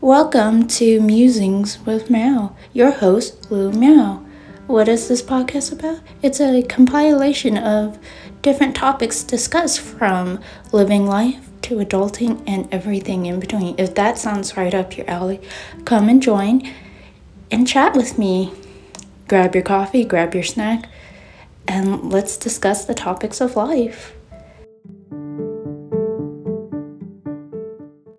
Welcome to Musings with Miao, your host, Lou Miao. What is this podcast about? It's a compilation of different topics discussed from living life to adulting and everything in between. If that sounds right up your alley, come and join and chat with me. Grab your coffee, grab your snack, and let's discuss the topics of life.